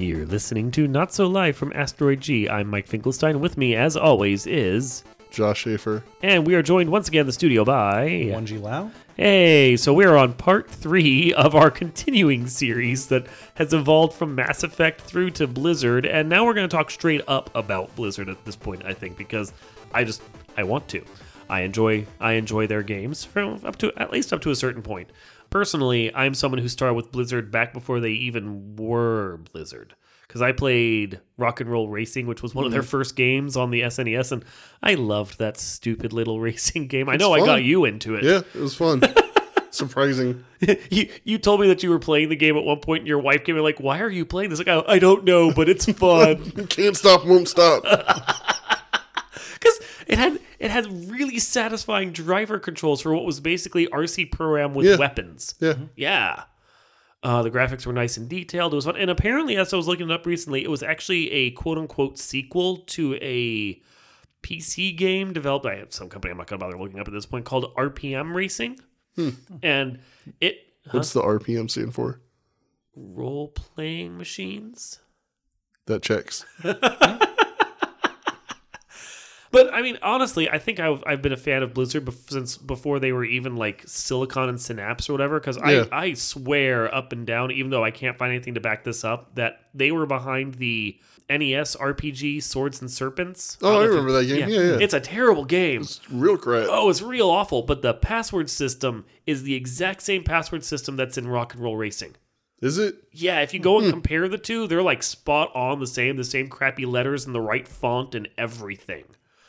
You're listening to Not So Live from Asteroid G. I'm Mike Finkelstein. With me, as always, is. Josh Schaefer. And we are joined once again in the studio by. 1G Lau. Hey, so we're on part three of our continuing series that has evolved from Mass Effect through to Blizzard, and now we're going to talk straight up about Blizzard at this point. I think because I just I want to. I enjoy I enjoy their games from up to at least up to a certain point. Personally, I'm someone who started with Blizzard back before they even were Blizzard. Because I played Rock and Roll Racing, which was one of their mm-hmm. first games on the SNES, and I loved that stupid little racing game. I know I got you into it. Yeah, it was fun. Surprising. you you told me that you were playing the game at one point, and your wife came in like, "Why are you playing this?" Like, I, I don't know, but it's fun Can't stop, won't stop. because it had it had really satisfying driver controls for what was basically RC program with Yeah. weapons. Yeah. Yeah. Uh, the graphics were nice and detailed. It was fun. And apparently, as I was looking it up recently, it was actually a quote unquote sequel to a PC game developed by some company I'm not going to bother looking up at this point called RPM Racing. And it. Huh? What's the RPM stand for? Role playing machines? That checks. But I mean, honestly, I think I've, I've been a fan of Blizzard bef- since before they were even like Silicon and Synapse or whatever. Because Yeah. I, I swear up and down, even though I can't find anything to back this up, that they were behind the NES RPG Swords and Serpents. Oh, I if remember that game. Yeah, yeah. It's a terrible game. It's real crap. Oh, it's real awful. But the password system is the exact same password system that's in Rock and Roll Racing. Is it? Yeah, if you go Hmm. and compare the two, they're like spot on the same, the same crappy letters and the right font and everything.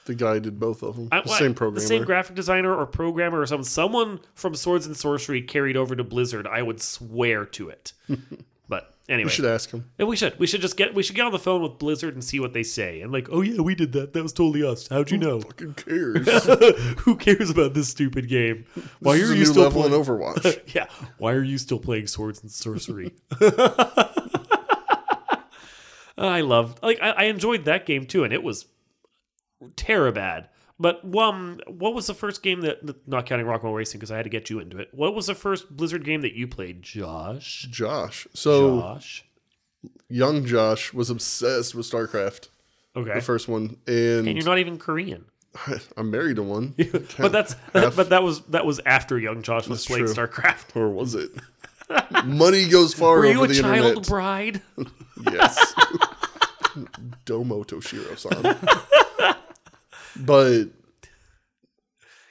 The guy did both of them. I- the same programmer. The same graphic designer or programmer or someone. Someone from Swords and Sorcery carried over to Blizzard. I would swear to it. but anyway, we should ask him. And we should. We should just get. We should get on the phone with Blizzard and see what they say. And like, oh yeah, we did that. That was totally us. How'd you know? Who cares? Who cares about this stupid game? Why This are you still playing? in Overwatch. yeah. Why are you still playing Swords and Sorcery? I love like I, I enjoyed that game too, and it was terribad. But um, what was the first game that not counting Rock and Roll Racing because I had to get you into it? What was the first Blizzard game that you played, Josh? Josh. So Josh. young Josh was obsessed with StarCraft, Okay. the first one, and, and you're not even Korean. I'm married to one. But that's but that was that was after young Josh was That's playing true. StarCraft. or was it? Money goes far Were you over a the child internet. bride? Yes. Domo Toshiro-san. But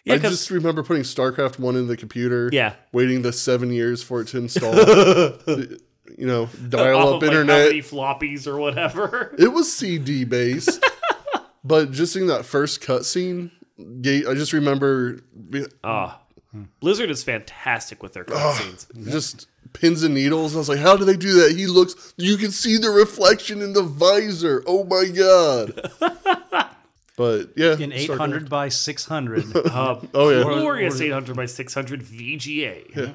Yeah, I just remember putting StarCraft one in the computer. Yeah. Waiting the seven years for it to install. you know, dial up of, like, internet. how floppies or whatever. it was CD based, but just seeing that first cutscene. I just remember be- Ah, Blizzard is fantastic with their cutscenes. just pins and needles. I was like, how do they do that? He looks. You can see the reflection in the visor. Oh my god. But yeah, In StarCraft. 800 by 600. Uh, Oh yeah. glorious 800 by 600 VGA.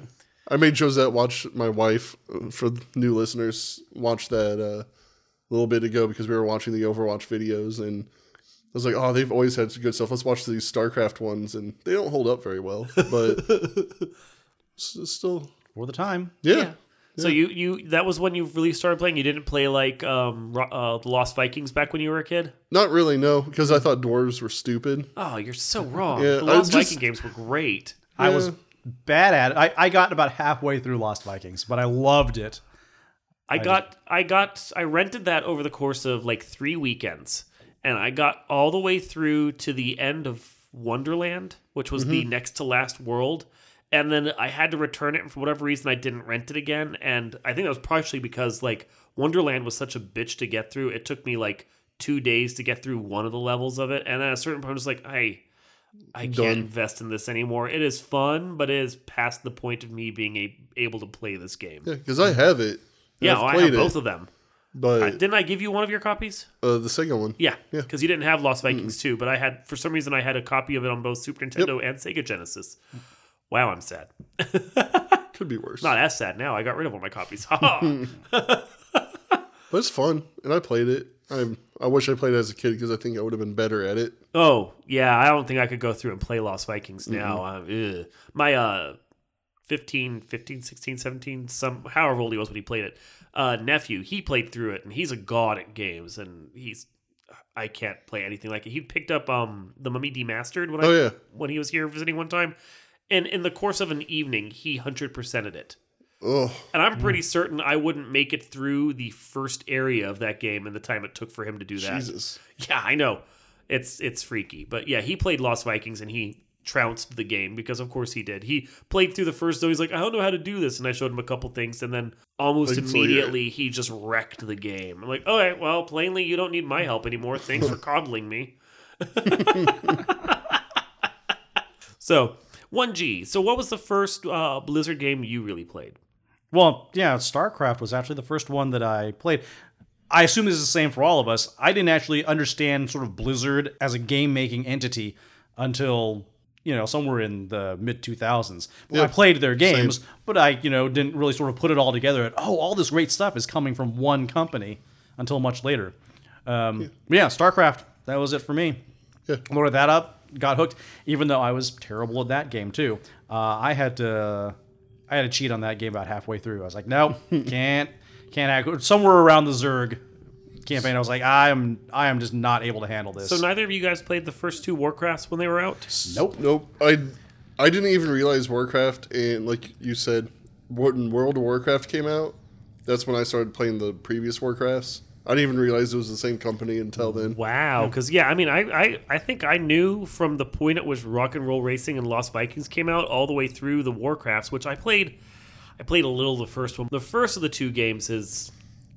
I made Josette watch my wife uh, for new listeners watch that uh, a little bit ago because we were watching the Overwatch videos and I was like, oh, they've always had some good stuff. Let's watch these StarCraft ones and they don't hold up very well, but s- still, For the time. yeah. Yeah. So you you that was when you really started playing. You didn't play like um uh, the Lost Vikings back when you were a kid. Not really, no, because I thought dwarves were stupid. Oh, you're so wrong. Yeah, the Lost just- Viking games were great. I was bad at it. I, I got about halfway through Lost Vikings, but I loved it. I got I got I rented that over the course of like three weekends, and I got all the way through to the end of Wonderland, which was the next to last world. And then I had to return it, and for whatever reason, I didn't rent it again. And I think that was partially because like Wonderland was such a bitch to get through. It took me like two days to get through one of the levels of it, and then at a certain point, I was like, I. I can't Done. invest in this anymore. It is fun, but it is past the point of me being a, able to play this game. Yeah, because I have it. Yeah, I played have it, both of them. Uh, but didn't I give you one of your copies? uh, the second one, Yeah, Yeah. because you didn't have Lost Vikings too, but I had for some reason I had a copy of it on both Super Nintendo and Sega Genesis. Wow, I'm sad. could be worse. Not as sad now. I got rid of all my copies. Ha. But it's fun, and I played it. I I wish I played it as a kid because I think I would have been better at it. oh yeah, I don't think I could go through and play Lost Vikings now. Uh. My uh, 15, 15, 16, 17, some however old he was when he played it. Uh, nephew, he played through it, and he's a god at games, and he's I can't play anything like it. He picked up um the Mummy Demastered when I Oh, yeah. when he was here visiting one time, and in the course of an evening, he hundred percented it. Oh, And I'm pretty certain I wouldn't make it through the first area of that game in the time it took for him to do that. Jesus. Yeah, I know. It's it's freaky. But yeah, he played Lost Vikings and he trounced the game because of course he did. He played through the first zone. He's like, I don't know how to do this. And I showed him a couple things and then almost yeah. immediately he just wrecked the game. I'm like, okay, well, plainly you don't need my help anymore. Thanks for coddling me. so 1G. So what was the first uh, Blizzard game you really played? Well, yeah, StarCraft was actually the first one that I played. I assume this is the same for all of us. I didn't actually understand sort of Blizzard as a game making entity until, you know, somewhere in the mid 2000s. When I played their games, but I, you know, didn't really sort of put it all together. At, oh, all this great stuff is coming from one company until much later. Um, but yeah, StarCraft, that was it for me. Yeah. Loaded that up, got hooked, even though I was terrible at that game too. Uh, I had to I had to cheat on that game about halfway through. I was like, nope, can't can't hack somewhere around the Zerg campaign. I was like, I am I am just not able to handle this. So neither of you guys played the first two Warcrafts when they were out? nope. Nope. I I didn't even realize Warcraft and like you said, when World of Warcraft came out, that's when I started playing the previous Warcrafts. I didn't even realize it was the same company until then. Wow, because yeah, I mean, I, I I think I knew from the point at which Rock and Roll Racing and Lost Vikings came out all the way through the Warcrafts, which I played. I played a little the first one. The first of the two games is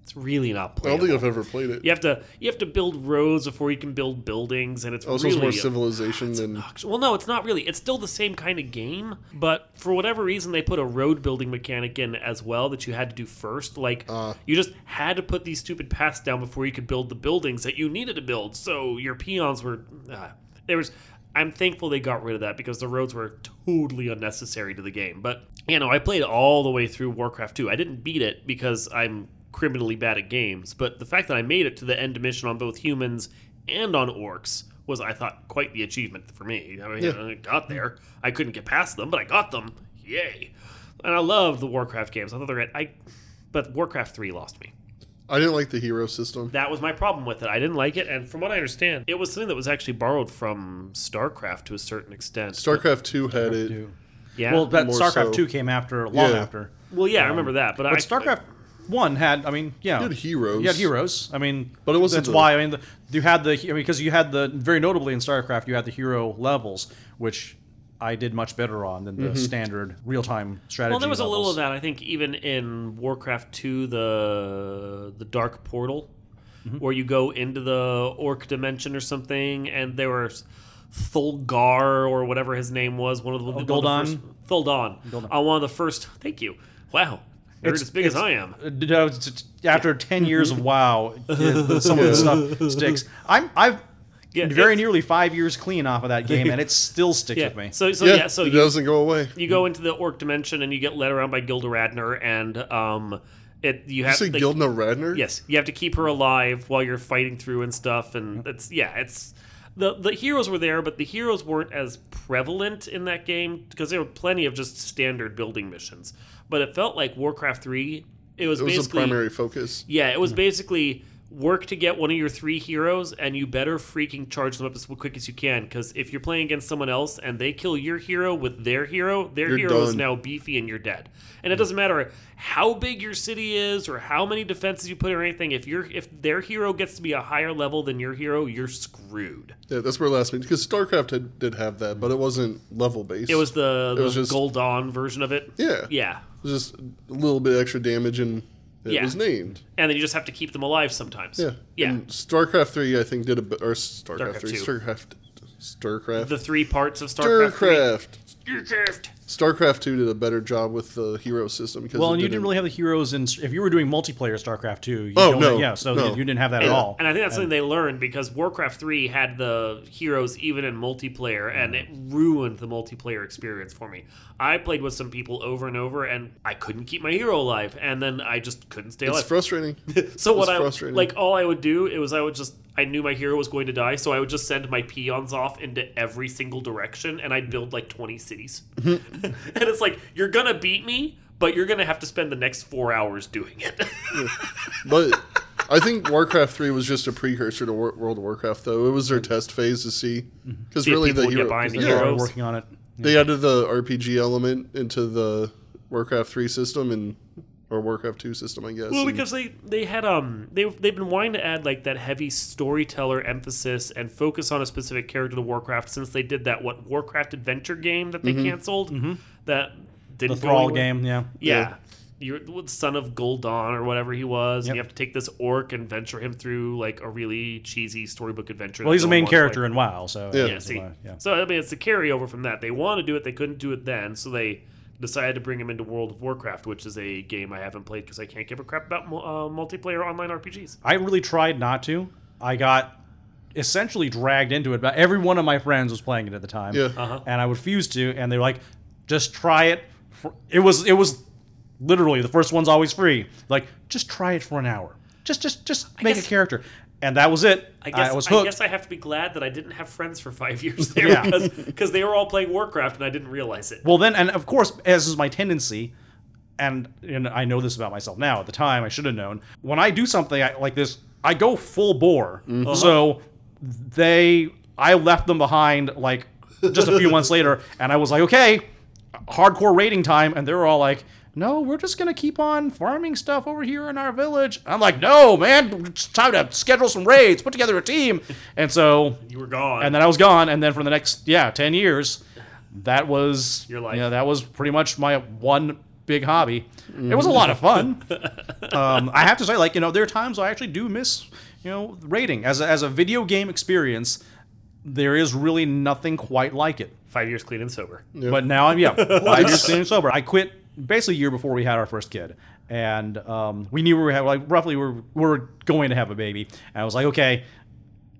it's really not I don't think I've ever played it. you have to you have to build roads before you can build buildings, and it's Also, really more civilization than well, no, it's not really. It's still the same kind of game, but for whatever reason, they put a road building mechanic in as well that you had to do first. Like, Uh. you just had to put these stupid paths down before you could build the buildings that you needed to build. So your peons were. Uh, there was. I'm thankful they got rid of that because the roads were totally unnecessary to the game. But, you know, I played all the way through Warcraft 2. I didn't beat it because I'm criminally bad at games, but the fact that I made it to the end mission on both humans and on orcs was, I thought, quite the achievement for me. I mean, Yeah. I got there. I couldn't get past them, but I got them. Yay! And I love the Warcraft games. I thought they're great. I, but Warcraft three lost me. I didn't like the hero system. That was my problem with it. I didn't like it, and from what I understand, it was something that was actually borrowed from StarCraft to a certain extent. StarCraft two had it. yeah. Well, that More StarCraft so. two came after long Yeah. after. well, yeah, I um, remember that, but, I, But StarCraft one had, I mean, yeah, You had heroes. You had heroes. I mean, But it wasn't That's the- why I mean, the, you had the I mean, because you had the very notably in StarCraft, you had the hero levels, which I did much better on than the standard real time strategy. Well, there was a little of that. I think even in Warcraft 2, the the Dark Portal, Mm-hmm. where you go into the Orc dimension or something, and there was Thulgar or whatever his name was, one of the, one of the Oh, Gul'dan? first, Thul'dan, Gul'dan. on one of the first. Thank you. Wow, nerd It's- as big as I am. Uh, d- no, it's- it's- After ten years of WoW, some of the stuff sticks. I'm I've Yeah, very nearly five years clean off of that game, and it still sticks Yeah. with me. So so yeah, yeah, so it you, doesn't go away. you go into the Orc dimension and you get led around by Gilda Radner, and um, it you You have say like- Gildna Radner? Yes, you have to keep her alive while you're fighting through and stuff, and it's yeah, it's the the heroes were there, but the heroes weren't as prevalent in that game because there were plenty of just standard building missions. But it felt like Warcraft three. It was, It was basically primary focus. yeah, it was mm. basically work to get one of your three heroes, and you better freaking charge them up as quick as you can. Because if you're playing against someone else and they kill your hero with their hero, their You're hero is now beefy and you're dead. And it doesn't matter how big your city is or how many defenses you put or anything. If you're if their hero gets to be a higher level than your hero, you're screwed. Yeah, that's where it last mean because StarCraft had, did have that, but it wasn't level based. It was the, the was just- Gold Dawn version of it. yeah, Yeah. It was just a little bit extra damage, and it Yeah. was named. And then you just have to keep them alive sometimes. Yeah, Yeah. And StarCraft three, I think, did a bit, or StarCraft StarCraft three, 2. StarCraft, StarCraft, the three parts of StarCraft. StarCraft. StarCraft. StarCraft two did a better job with the hero system because Well, and you didn't really have the heroes in. If you were doing multiplayer StarCraft two, you Oh, don't- no, yeah, so no. you, you didn't have that at all. and I think that's something they learned because Warcraft 3 had the heroes even in multiplayer and mm. it ruined the multiplayer experience for me. I played with some people over and over and I couldn't keep my hero alive and then I just couldn't stay alive. It's frustrating. so what it's I frustrating. like all I would do it was I would just I knew my hero was going to die, so I would just send my peons off into every single direction, and I'd build like twenty cities. and it's like you're gonna beat me, but you're gonna have to spend the next four hours doing it. But I think Warcraft three was just a precursor to War- World of Warcraft, though. It was their test phase to see mm-hmm. because really the would hero, the yeah, heroes. working on it. they added the RPG element into the Warcraft three system and or Warcraft two system, I guess. Well, and- because they they had um they they've been wanting to add like that heavy storyteller emphasis and focus on a specific character to Warcraft since they did that what Warcraft adventure game that they canceled that didn't go Thrall anywhere. game, yeah. Yeah. You're the son of Gul'dan or whatever he was, Yep. and you have to take this orc and venture him through like a really cheesy storybook adventure. Well, he's the no main wants to play. character in WoW, so Yeah. Yeah, see. why- yeah. So I mean, it's a carryover from that. They want to do it, they couldn't do it then, so they decided to bring him into World of Warcraft, which is a game I haven't played because I can't give a crap about uh, multiplayer online RPGs. I really tried not to. I got essentially dragged into it. But every one of my friends was playing it at the time, Yeah. Uh-huh. and I refused to. And they were like, "Just try it." For, it was it was literally the first one's always free. Like, just try it for an hour. Just just just make guess- a character, and that was it. I guess was I, guess I have to be glad that I didn't have friends for five years there Yeah. because because they were all playing Warcraft and I didn't realize it. Well, then, and of course, as is my tendency, and, and I know this about myself now. At the time, I should have known. When I do something I, like this, I go full bore. Mm-hmm. So they, I left them behind like just a few months later, and I was like, okay, hardcore raiding time, and they were all like. No, we're just gonna keep on farming stuff over here in our village. I'm like, no, man, it's time to schedule some raids, put together a team. And so You were gone. and then I was gone. And then for the next yeah ten years, that was Your life. Yeah, that was pretty much my one big hobby. It was a lot of fun. um, I have to say, like you know, there are times I actually do miss you know raiding as a, as a video game experience. There is really nothing quite like it. Five years clean and sober. But now I'm yeah, five years clean and sober. I quit basically a year before we had our first kid, and um, we knew we were having like roughly we're we're going to have a baby. And I was like, okay,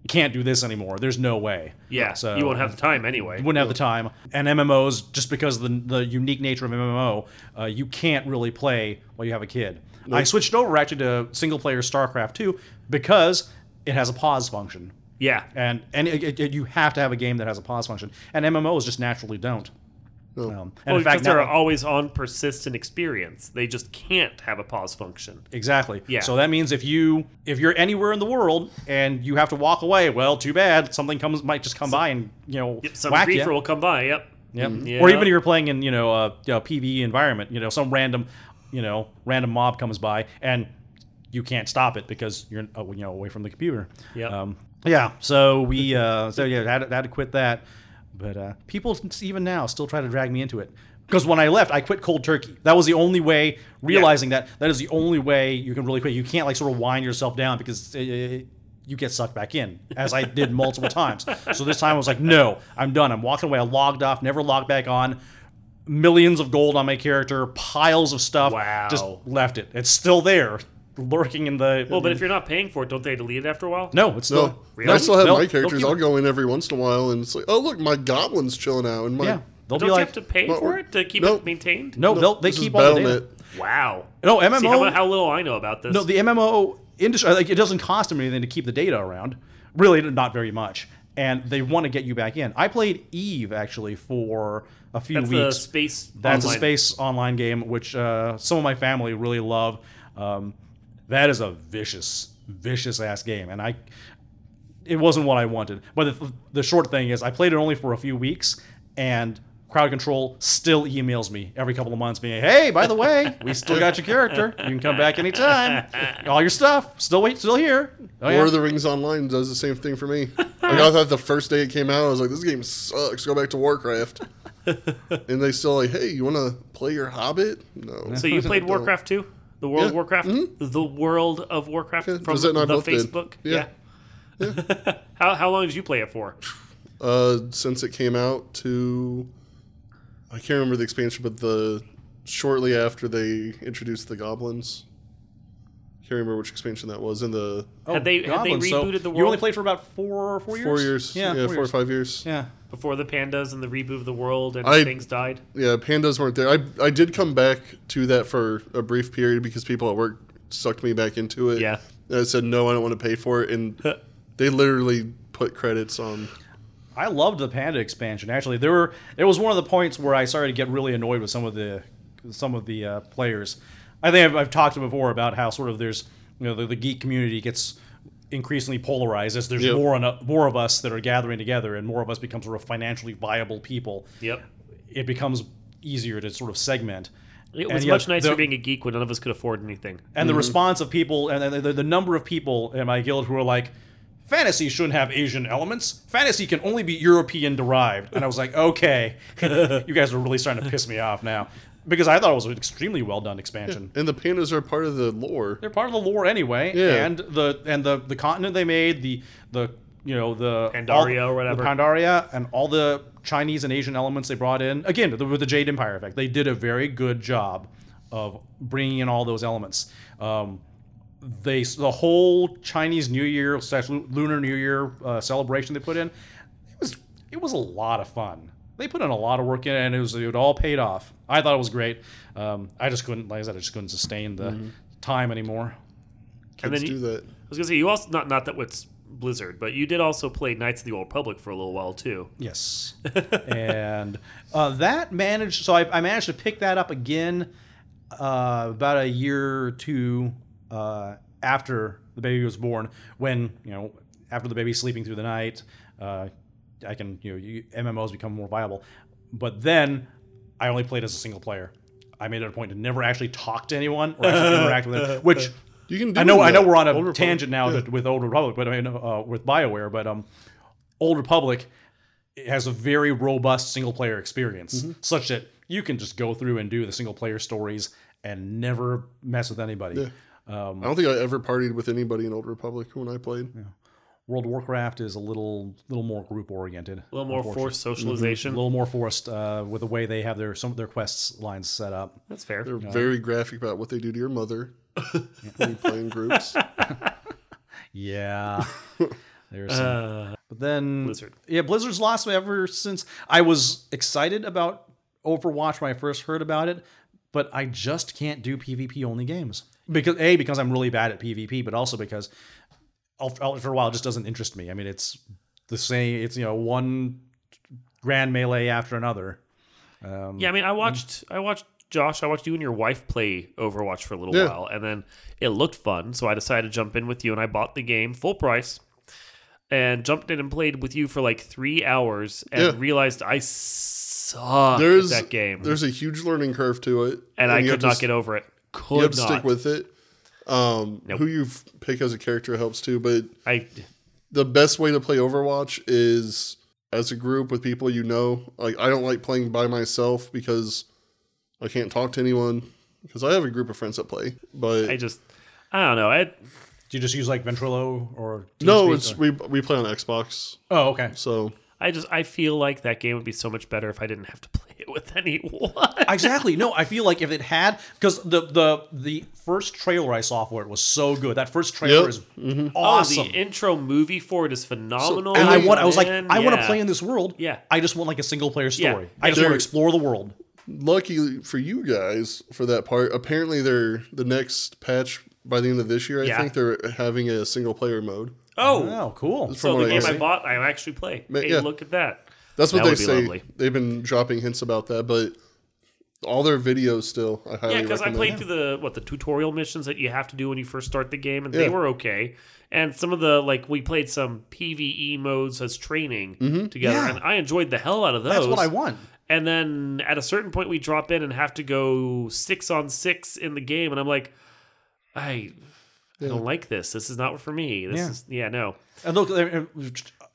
can't do this anymore. There's no way. Yeah, so you won't have the time anyway. You wouldn't have the time. And MMOs, just because of the, the unique nature of MMO, uh, you can't really play while you have a kid. I switched over actually to single player StarCraft 2 because it has a pause function. Yeah, And and it, it- you have to have a game that has a pause function. And MMOs just naturally don't. Um, and well, in fact, they're always on persistent experience. They just can't have a pause function. exactly. Yeah. So that means if you if you're anywhere in the world and you have to walk away, well, too bad. Something comes might just come by and you know Some whack griefer will come by. Yep. Yep. Yeah. Or even if you're playing in, you know, a, PvE environment, you know, some random, you know, random mob comes by and you can't stop it because you're, uh, you know, away from the computer. Yep. Um, yeah. So we, uh, so yeah, had, had to quit that. But uh, people even now still try to drag me into it. Because when I left, I quit cold turkey. That was the only way. Realizing that that is the only way you can really quit. You can't like sort of wind yourself down because uh, you get sucked back in, as I did multiple times. So this time I was like, no, I'm done. I'm walking away. I logged off, never logged back on. Millions of gold on my character, piles of stuff. Wow. Just left it. It's still there, lurking in the. Well, but if you're not paying for it, don't they delete it after a while? no, it's still. No, Really? I still have They'll- my they'll characters. keep I'll it. go in every once in a while, and it's like, oh look, my goblin's chilling out, and my Yeah, they'll Don't be you like, have to pay No, for it to keep no. it maintained? no, they'll, they this is keep all the data. Battle.net. Wow. No, MMO. See how, how little I know about this. No, the MMO industry, like it doesn't cost them anything to keep the data around. Really, not very much. And they want to get you back in. I played Eve actually for a few That's the weeks. space. That's online. a space online game which uh, some of my family really love. Um, that is a vicious, vicious ass game, and I. It wasn't what I wanted. But the, the short thing is, I played it only for a few weeks, and Crowd Control still emails me every couple of months, being, "Hey, by the way, we still got your character. You can come back anytime. All your stuff still wait, still here." Oh, yeah. Lord of the Rings Online does the same thing for me. like, I thought the first day it came out, I was like, this game sucks. Go back to Warcraft. and they still like, hey, you want to play your Hobbit? No. So you played Warcraft 2? The World of Yeah. Warcraft? The World of Warcraft Yeah, from the both did. Facebook? Yeah. how, how long did you play it for? Uh, since it came out to, I can't remember the expansion, but the shortly after they introduced the goblins. Can't remember which expansion that was in the Had they- had they Goblins. So rebooted the world? You only played for about four, four years. four years. Yeah, Yeah, four four or years. five years. Yeah. Before the pandas and the reboot of the world and I- things died? Yeah, pandas weren't there. I I did come back to that for a brief period because people at work sucked me back into it. Yeah. And I said no, I don't want to pay for it, and they literally put credits on. I loved the Panda expansion. Actually, there were there was one of the points where I started to get really annoyed with some of the some of the uh, players. I think I've, I've talked before about how sort of there's you know the, the geek community gets increasingly polarized as there's Yep. more and uh, more of us that are gathering together and more of us become sort of financially viable people. Yep. It becomes easier to sort of segment. It was yet much nicer the- being a geek when none of us could afford anything. and the mm-hmm. response of people and the, the, the number of people in my guild who are like fantasy shouldn't have asian elements fantasy can only be european derived and i was like okay you guys are really starting to piss me off now because i thought it was an extremely well done expansion And the pandas are part of the lore. they're part of the lore anyway Yeah. and the and the the continent they made the the you know the Pandaria all- or whatever. the Pandaria and all the Chinese and Asian elements they brought in again the, with the Jade Empire effect they did a very good job of bringing in all those elements um, they the whole Chinese New Year slash Lunar New Year uh, celebration they put in it was it was a lot of fun. They put in a lot of work in it, and it was it all paid off. I thought it was great. Um, I just couldn't, like I said, I just couldn't sustain the time anymore. And Kids then do you- that. I was gonna say you also not not that it's Blizzard, but you did also play Knights of the Old Republic for a little while too. Yes, and uh, that managed. So I, I managed to pick that up again uh, about a year or two uh, after the baby was born. When you know, after the baby's sleeping through the night, uh, I can you know you, MMOs become more viable. But then I only played as a single player. I made it a point to never actually talk to anyone or actually interact with them, which You can do I know. I know we're on a Old Republic. tangent now Yeah. with Old Republic, but I mean uh, with Bioware, but um, Old Republic has a very robust single player experience, Mm-hmm. such that you can just go through and do the single player stories and never mess with anybody. I don't think I ever partied with anybody in Old Republic when I played. World of Warcraft is a little little more group oriented, A little more forced socialization, a little more forced uh, with the way they have their some of their quests lines set up. That's fair. They're very graphic about what they do to your mother when you play in groups. Yeah. There's some, Uh, but then Blizzard. Yeah, Blizzard's lost me ever since I was excited about Overwatch when I first heard about it, but I just can't do PvP only games. Because A, because I'm really bad at PvP, but also because after a while it just doesn't interest me. I mean, it's the same it's you know, one grand melee after another. Um, yeah, I mean, I watched, I watched Josh, I watched you and your wife play Overwatch for a little Yeah. while, and then it looked fun, so I decided to jump in with you, and I bought the game full price, and jumped in and played with you for like three hours, and Yeah. realized I suck There's at that game, There's a huge learning curve to it, and I could not to, get over it. Could You have to not. stick with it. Um, Nope. Who you f- pick as a character helps too, but I the best way to play Overwatch is as a group with people you know. Like I don't like playing by myself because I can't talk to anyone because I have a group of friends that play. But I just I don't know. I Do you just use like Ventrilo or no, TeamSpeak it's or- we we play on Xbox, Oh, okay. so I just I feel like that game would be so much better if I didn't have to play it with anyone. exactly. No, I feel like if it had because the the the first trailer I saw for it was so good. That first trailer Yep. is mm-hmm. Oh, awesome. the intro movie for it is phenomenal. and I want. I was like, man. I want to play in this world. Yeah. I just want like a single player story. Yeah. I just want to explore the world. lucky for you guys for that part. Apparently, they're the next patch by the end of this year. I Yeah. think they're having a single player mode. Oh, Oh, cool. so the game I bought, I actually play. Ma- Hey, yeah. look at that. That's what That they would be say. lovely. They've been dropping hints about that, but all their videos still. I highly Yeah, because I recommend. played through the what the tutorial missions that you have to do when you first start the game, and they were okay. And some of the like we played some PVE modes as training Mm-hmm. together, Yeah. and I enjoyed the hell out of those. That's what I want. And then at a certain point, we drop in and have to go six on six in the game, and I'm like, I, I don't like this. This is not for me. This Yeah. is yeah, no. And look,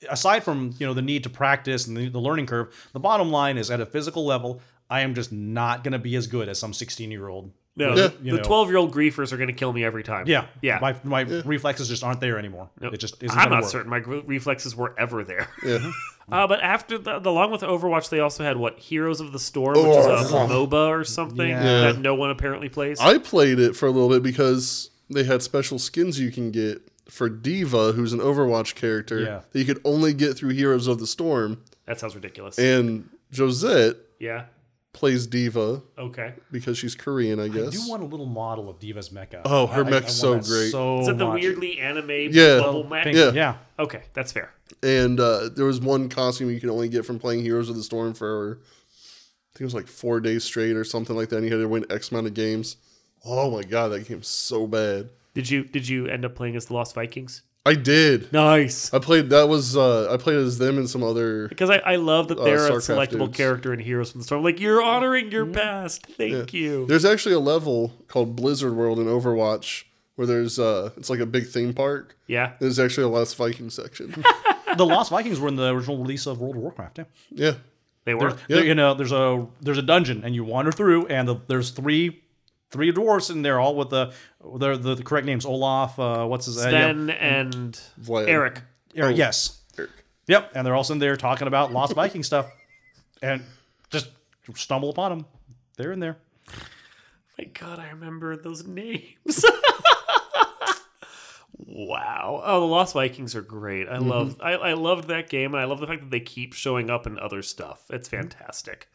aside from you know the need to practice and the, the learning curve, the bottom line is at a physical level, I am just not going to be as good as some 16 year old. No, Yeah. the twelve year old griefers are going to kill me every time. Yeah, yeah. My my reflexes just aren't there anymore. It just isn't I'm not work. certain my reflexes were ever there. Yeah. Uh, but after the, the along with Overwatch, they also had what Heroes of the Storm, which is a Oh. MOBA or something Yeah. that no one apparently plays. I played it for a little bit because they had special skins you can get for D.Va, who's an Overwatch character Yeah. that you could only get through Heroes of the Storm, that sounds ridiculous. and Josette, yeah, plays D.Va Okay. because she's Korean, I guess. I guess. do want a little model of D.Va's mecha. Oh, her I- I- mech's I so great. So Is that the much. weirdly anime Yeah. bubble mech? Pink- Yeah. yeah. Okay, that's fair. and uh, there was one costume you could only get from playing Heroes of the Storm for, I think it was like four days straight or something like that. And you had to win X amount of games. Oh my god, that game's so bad. Did you did you end up playing as the Lost Vikings? I did. Nice. I played. That was. Uh, I played as them and some other. Because I, I love that they're a selectable dudes. character in Heroes from the Storm. Like you're honoring your past. Thank you. There's actually a level called Blizzard World in Overwatch where there's. uh It's like a big theme park. Yeah. There's actually a Lost Viking section. The Lost Vikings were in the original release of World of Warcraft. Yeah. yeah. They were. There- you know, there's a there's a dungeon, and you wander through, and the, there's three three dwarfs in there, all with the the, the, the correct names. Olaf, uh, what's his yeah. Sven and Vlad. Eric. Eric, yes, Eric. yep, and they're also in there talking about Lost Viking stuff, and just stumble upon them. They're in there. My God, I remember those names. wow. Oh, the Lost Vikings are great. I love I, I loved that game and I love the fact that they keep showing up in other stuff. It's fantastic.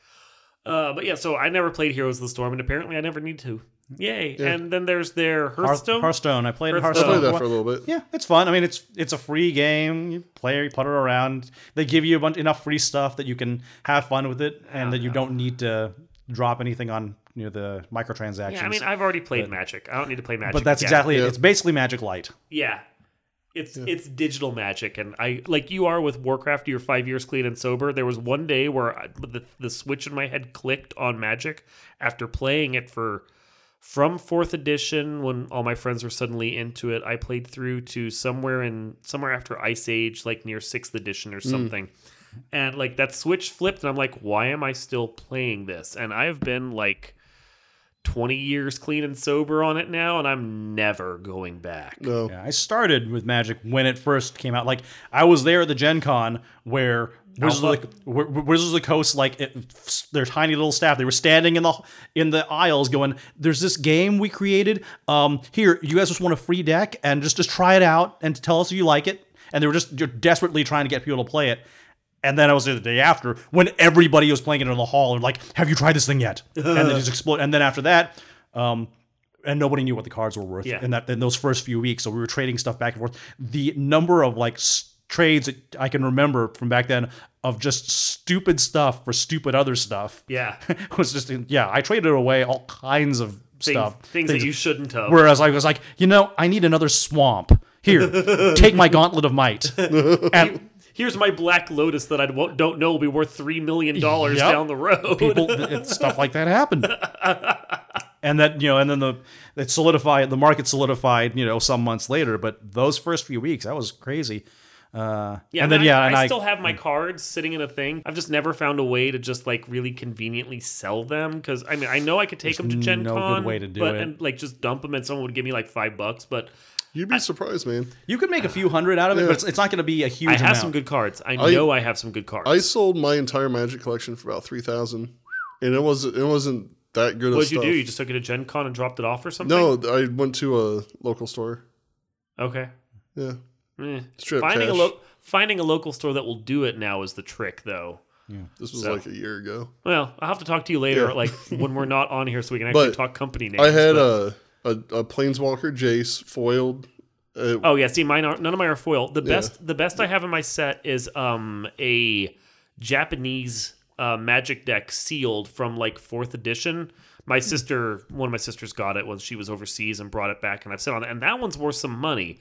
Uh, but yeah, so I never played Heroes of the Storm, and apparently I never need to. Yay! And then there's their Hearthstone. Hearthstone. I played Hearthstone. I played that for a little bit. Yeah, it's fun. I mean, it's it's a free game. You play, you putter around. They give you a bunch enough free stuff that you can have fun with it, and that you don't need to drop anything on you know the microtransactions. yeah, I mean I've already played Magic. I don't need to play Magic. but that's again. exactly it. It's basically Magic Light. Yeah. It's it's digital magic, and I like you are with Warcraft. You're five years clean and sober. There was one day where I, the the switch in my head clicked on Magic after playing it for from fourth edition when all my friends were suddenly into it. I played through to somewhere in somewhere after Ice Age, like near sixth edition or hmm. something, and like that switch flipped, and I'm like, why am I still playing this? And I've been like. 20 years clean and sober on it now and I'm never going back. No. Yeah, I started with Magic when it first came out. Like I was there at the Gen Con where Wizards of, the, where- where Wizards of the Coast, like it, their tiny little staff, they were standing in the in the aisles, going, "There's this game we created. Um, here, you guys just want a free deck and just just try it out and tell us if you like it." And they were just you're desperately trying to get people to play it. And then I was there the day after when everybody was playing it in the hall and like, "Have you tried this thing yet?" and then just explode. And then after that, um, and nobody knew what the cards were worth Yeah. in that in those first few weeks. So we were trading stuff back and forth. The number of like s- trades that I can remember from back then of just stupid stuff for stupid other stuff Yeah. was just yeah. I traded away all kinds of Things, stuff. things, that you shouldn't have. Whereas I was like, you know, I need another swamp. Here, take my gauntlet of might. And Here's my Black Lotus that I don't know will be worth three million dollars Yep. down the road. people stuff like that happened and that you know and then the it solidified the market solidified you know some months later but those first few weeks that was crazy uh yeah, and then I, yeah I, and i, still have my cards sitting in a thing. I've just never found a way to just like really conveniently sell them because I mean I know I could take them to Gen no good Con, way to do but, it. and like just dump them and someone would give me like five bucks. But You'd be surprised, man. you could make a few hundred out of it Yeah. but it's, it's not going to be a huge I have amount. some good cards. I, I- know I have some good cards. I sold my entire Magic collection for about three thousand, and it was it wasn't that good. what of did you stuff. do? You just took it to Gen Con and dropped it off or something? No, I went to a local store. Okay. Yeah, Eh. Straight up Finding a lo- finding a local store that will do it now is the trick, though. this was So- like a year ago. Well, I'll have to talk to you later, Yeah. like when we're not on here, so we can actually But talk company names. I had but- a, a a Planeswalker Jace foiled. Uh, Oh yeah, see, mine are none of mine are foil. The best, the best I have in my set is um a Japanese uh, Magic deck sealed from like fourth edition. My sister, one of my sisters, got it when she was overseas and brought it back, and I've set on it. And that one's worth some money,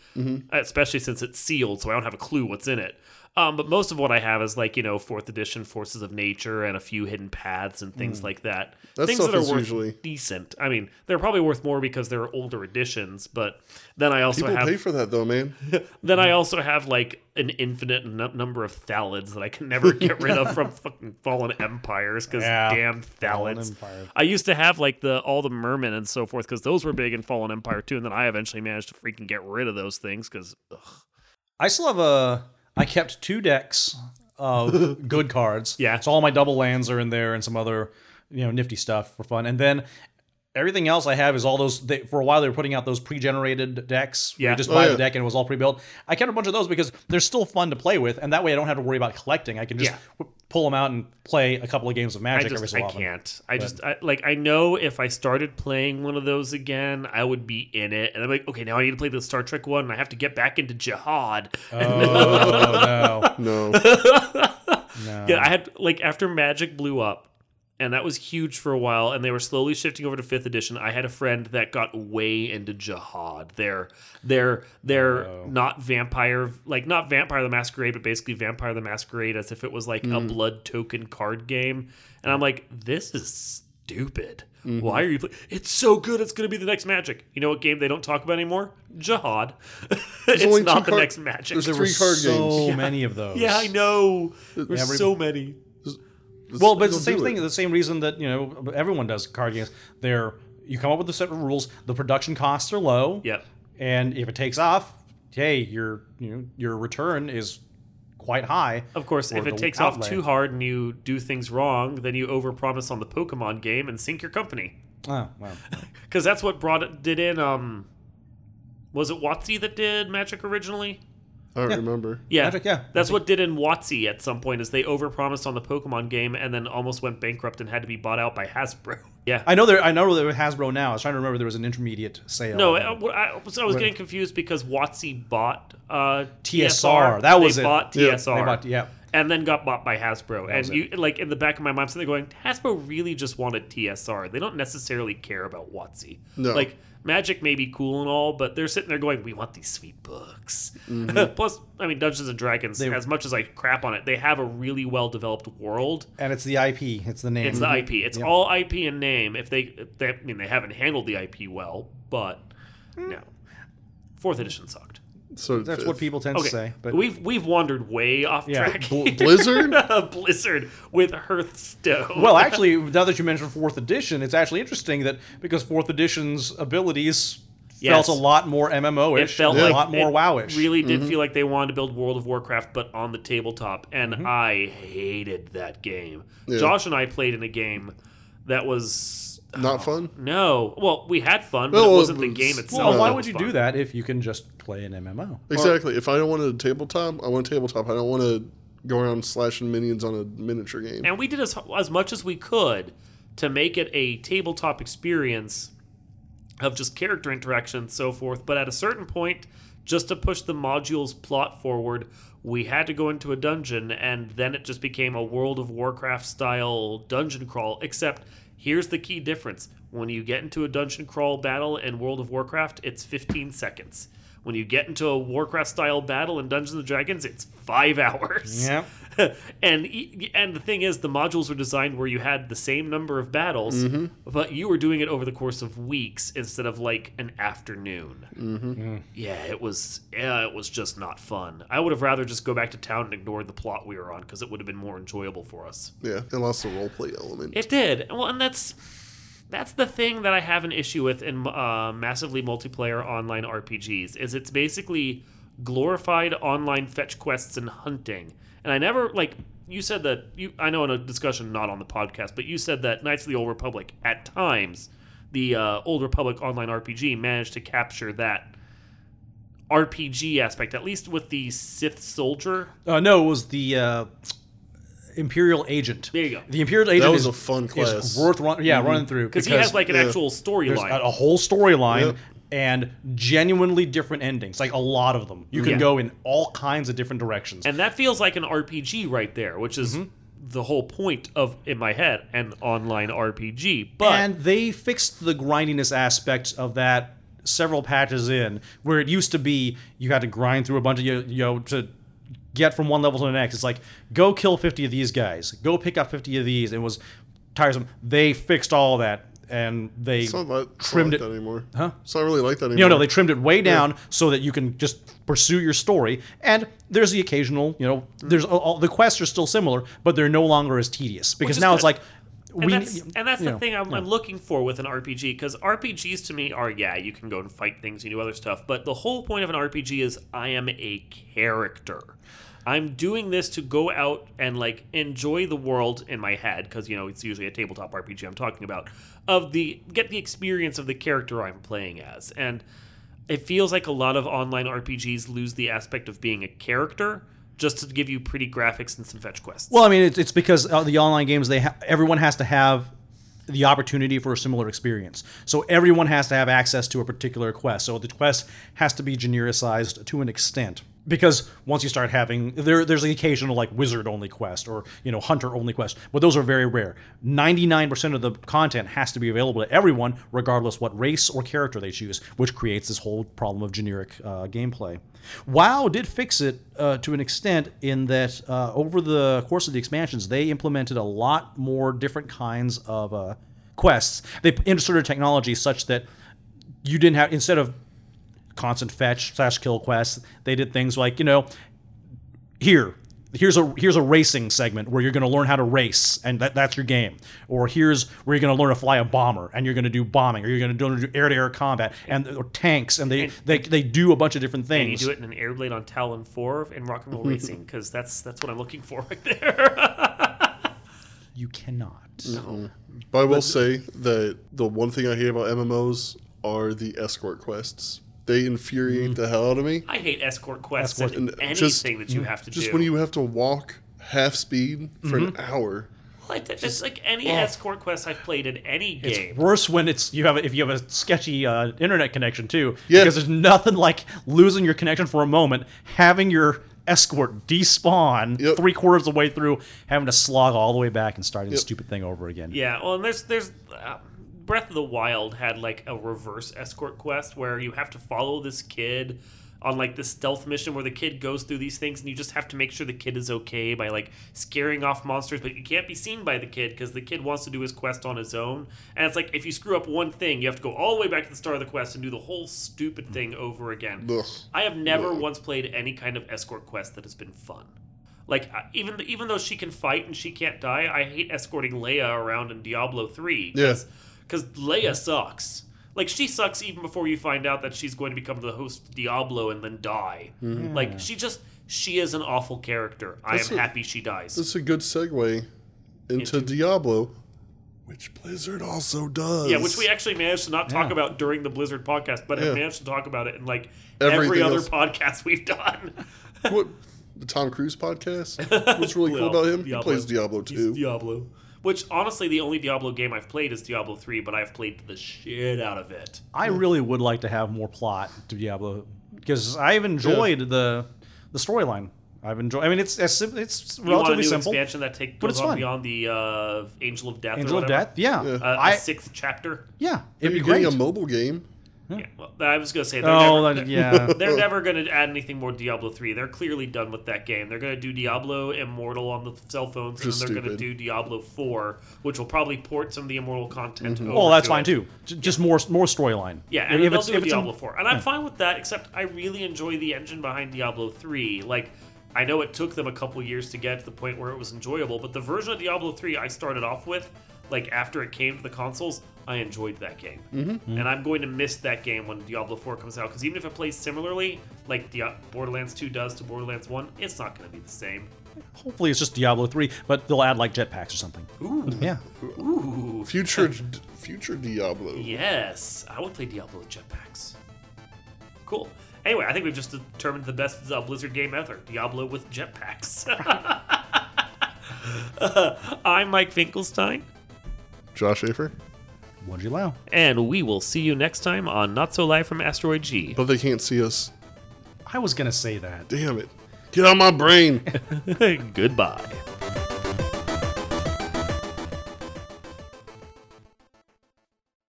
especially since it's sealed, so I don't have a clue what's in it. Um, but most of what I have is like you know fourth edition Forces of Nature and a few hidden paths and things like that. That things that are worth usually- decent. I mean, they're probably worth more because they're older editions. But then I also people have pay for that though, man. then I also have like an infinite n- number of thallids that I can never get rid of from fucking fallen empires because Yeah. damn Fallen thallids. I used to have like the all the mermen and so forth because those were big in Fallen Empire too, and then I eventually managed to freaking get rid of those things because i still have a i kept two decks of good cards Yeah. so all my double lands are in there and some other you know nifty stuff for fun and then everything else I have is all those. They, for a while, they were putting out those pre-generated decks. where Yeah. you just Oh, buy yeah. the deck and it was all pre-built. I kept a bunch of those because they're still fun to play with, and that way I don't have to worry about collecting. I can just Yeah. w- pull them out and play a couple of games of I Magic every just so I often. can't. I just I, like I know if I started playing one of those again, I would be in it, and I'm like, okay, now I need to play the Star Trek one, and I have to get back into Jyhad. Oh no, No. no. Yeah, I had like after Magic blew up, and that was huge for a while, and they were slowly shifting over to fifth edition. I had a friend that got way into Jyhad. They're they're they're not vampire like not Vampire the Masquerade, but basically Vampire the Masquerade as if it was like a mm. blood token card game. And I'm like, this is stupid. Mm-hmm. Why are you? Play- it's so good. It's going to be the next Magic. You know what game they don't talk about anymore? Jyhad. it's not the card- next Magic. there's there three were card so games. many of those. yeah, I know. There's Every- so many. Well, but it's the same thing. it. The same reason that you know everyone does card games. They're you come up with a set of rules. The production costs are low. Yep. And if it takes off, hey, your you know your return is quite high. Of course, if it takes off too hard and you do things wrong, then you overpromise on the Pokemon game and sink your company. Oh, wow. Because that's what brought it did in. Um, was it WotC that did Magic originally? I don't remember. Yeah, Magic, yeah. That's what did in WotC at some point is they overpromised on the Pokemon game and then almost went bankrupt and had to be bought out by Hasbro. Yeah. I know there. I know there was Hasbro now. I was trying to remember there was an intermediate sale. no, I, I, so I was getting confused because WotC bought uh, TSR. That was they it. bought Yeah. TSR. They bought- yeah. and then got bought by Hasbro. was and you like in the back of my mind, I'm sitting there going, Hasbro really just wanted TSR. They don't necessarily care about WotC. No. Like Magic may be cool and all, but they're sitting there going, "We want these sweet books." Mm-hmm. Plus, I mean, Dungeons and Dragons. as much as I crap on it, they have a really well developed world. and it's the IP. It's the name. It's the IP. It's all IP and name. If they, if they, I mean, they haven't handled the IP well, but no. Fourth edition sucked. So That's fifth. what people tend Okay, to say. But we've we've wandered way off Yeah. track. Bl- Blizzard. Blizzard with Hearthstone. well, actually, now that you mentioned fourth edition, it's actually interesting that because fourth edition's abilities Yes. felt a lot more MMO-ish, it felt a like lot more WoW ish. Really did mm-hmm. feel like they wanted to build World of Warcraft, but on the tabletop, and mm-hmm. I hated that game. Yeah. Josh and I played in a game that was Not oh, fun. no. Well, we had fun, but Well, it wasn't it the game itself. well, that why was would you fun. do that if you can just play an MMO? Exactly. if I don't want a tabletop, I want a tabletop. I don't want to go around slashing minions on a miniature game. And we did as, as much as we could to make it a tabletop experience of just character interaction and so forth. But at a certain point, just to push the module's plot forward, we had to go into a dungeon, and then it just became a World of Warcraft style dungeon crawl. Except, here's the key difference when you get into a dungeon crawl battle in World of Warcraft, it's 15 seconds. When you get into a Warcraft style battle in Dungeons and Dragons, it's five hours. Yeah. and and the thing is, the modules were designed where you had the same number of battles, Mm-hmm. but you were doing it over the course of weeks instead of like an afternoon. Mm-hmm. Yeah, it was. Yeah, it was just not fun. I would have rather just go back to town and ignore the plot we were on because it would have been more enjoyable for us. yeah, it lost the role play element. It did. Well, and that's that's the thing that I have an issue with in uh, massively multiplayer online RPGs is it's basically glorified online fetch quests and hunting. And I never like you said that you I know in a discussion not on the podcast, but you said that Knights of the Old Republic at times the uh, Old Republic online RPG managed to capture that RPG aspect, at least with the Sith soldier. Uh, no, it was the uh, Imperial Agent. There you go. The Imperial Agent That was is a fun is class. worth run, yeah running through Because he has like an yeah, actual storyline. a, a whole storyline Yep. And genuinely different endings, like a lot of them. You can Yeah. go in all kinds of different directions. And that feels like an RPG right there, which is Mm-hmm. the whole point of, in my head, an online RPG. But and they fixed the grindiness aspect of that several patches in, where it used to be you had to grind through a bunch of you, you know to get from one level to the next. It's like go kill fifty of these guys, go pick up fifty of these. It was tiresome. They fixed all that and they It's not, like, it's not trimmed like it. that anymore. Huh? It's not really like that anymore. You know, no, they trimmed it way down so that you can just pursue your story. And there's the occasional, you know, there's all, the quests are still similar, but they're no longer as tedious because is now it's good. like, And we that's, and that's the know, thing I'm, yeah. I'm looking for with an RPG because RPGs to me are yeah you can go and fight things you do other stuff but the whole point of an RPG is I am a character I'm doing this to go out and like enjoy the world in my head because you know it's usually a tabletop RPG I'm talking about of the get the experience of the character I'm playing as and it feels like a lot of online RPGs lose the aspect of being a character just to give you pretty graphics and some fetch quests. Well, I mean, it's, it's because uh, the online games they ha- everyone has to have the opportunity for a similar experience. So everyone has to have access to a particular quest. So the quest has to be genericized to an extent. Because once you start having there, there's the occasional like wizard only quest or you know hunter only quest, but those are very rare. Ninety nine percent of the content has to be available to everyone, regardless what race or character they choose, which creates this whole problem of generic uh, gameplay. WoW did fix it uh, to an extent in that uh, over the course of the expansions, they implemented a lot more different kinds of uh, quests. They inserted technology such that you didn't have instead of constant fetch slash kill quests, they did things like you know here. Here's a here's a racing segment where you're going to learn how to race, and that, that's your game. Or here's where you're going to learn to fly a bomber, and you're going to do bombing, or you're going to do air to air combat, and or tanks, and they, they they do a bunch of different things and you do it in an Airblade on Talon 4 in Rock and Roll Racing because that's that's what I'm looking for right there. You cannot. No. but I will say that the one thing I hate about MMOs are the escort quests. They infuriate Mm. the hell out of me. I hate escort quests Escort- and And anything just- that you have to Just do. Just when you have to walk half speed for Mm-hmm. an hour. like that, it's like any escort quest I've played in any It's game. worse when it's you have a, if you have a sketchy uh, internet connection too, Yeah. because there's nothing like losing your connection for a moment, having your escort despawn Yep. three quarters of the way through, having to slog all the way back and starting the stupid thing over again. Yeah, well, and there's there's uh, Breath of the Wild had like a reverse escort quest where you have to follow this kid on like this stealth mission where the kid goes through these things and you just have to make sure the kid is okay by like scaring off monsters but you can't be seen by the kid because the kid wants to do his quest on his own and it's like if you screw up one thing you have to go all the way back to the start of the quest and do the whole stupid thing over again Ugh. i have never once played any kind of escort quest that has been fun like even even though she can fight and she can't die, I hate escorting Leah around in Diablo three. Yeah. Because Leah sucks. Like she sucks even before you find out that she's going to become the host of Diablo and then die. Mm-hmm. Like she just she is an awful character. I am a- happy she dies. That's a good segue into, Diablo, which Blizzard also does. Yeah, which we actually managed to not talk Yeah. about during the Blizzard podcast, but have managed to talk about it in like Everything every other else. podcast we've done. what the Tom Cruise podcast. What's really cool about him? Diablo. He plays Diablo too. He's Diablo. Which honestly, the only Diablo game I've played is Diablo three, but I've played the shit out of it. I really would like to have more plot to Diablo because I've enjoyed the the storyline. I've enjoyed. I mean, it's it's, sim- it's You want a relatively new simple. expansion that take, goes it's on fun. beyond the uh, Angel of Death. or Angel of? Death, yeah, Yeah. Uh, a I sixth chapter. yeah, it'd be You're great. getting a mobile game. Yeah, well, I was gonna say. They're Oh, never, that- yeah. They're never going to add anything more Diablo 3. They're clearly done with that game. They're going to do Diablo Immortal on the cell phones, Just and they're going to do Diablo 4, which will probably port some of the Immortal content mm-hmm. over Oh, that's to fine it. too. J- Just more more storyline. Yeah, If and then they'll it's- do if it's in- Diablo 4. And I'm fine with that, except I really enjoy the engine behind Diablo 3. Like, I know it took them a couple years to get to the point where it was enjoyable, but the version of Diablo 3 I started off with, like, after it came to the consoles, I enjoyed that game. Mm-hmm. And I'm going to miss that game when Diablo 4 comes out, because even if it plays similarly, like Dia- Borderlands 2 does to Borderlands 1, it's not going to be the same. Hopefully, it's just Diablo three, but they'll add like jetpacks or something. Ooh. Yeah, Ooh. Future future Diablo. Yes, I would play Diablo with jetpacks. Cool. Anyway, I think we've just determined the best uh, Blizzard game ever: Diablo with jetpacks. I'm Mike Finkelstein, Josh Schaefer. what'd you allow? and we will see you next time on Not So Live from Asteroid G. But they can't see us. I was gonna say that. Damn it. Get on my brain. Goodbye.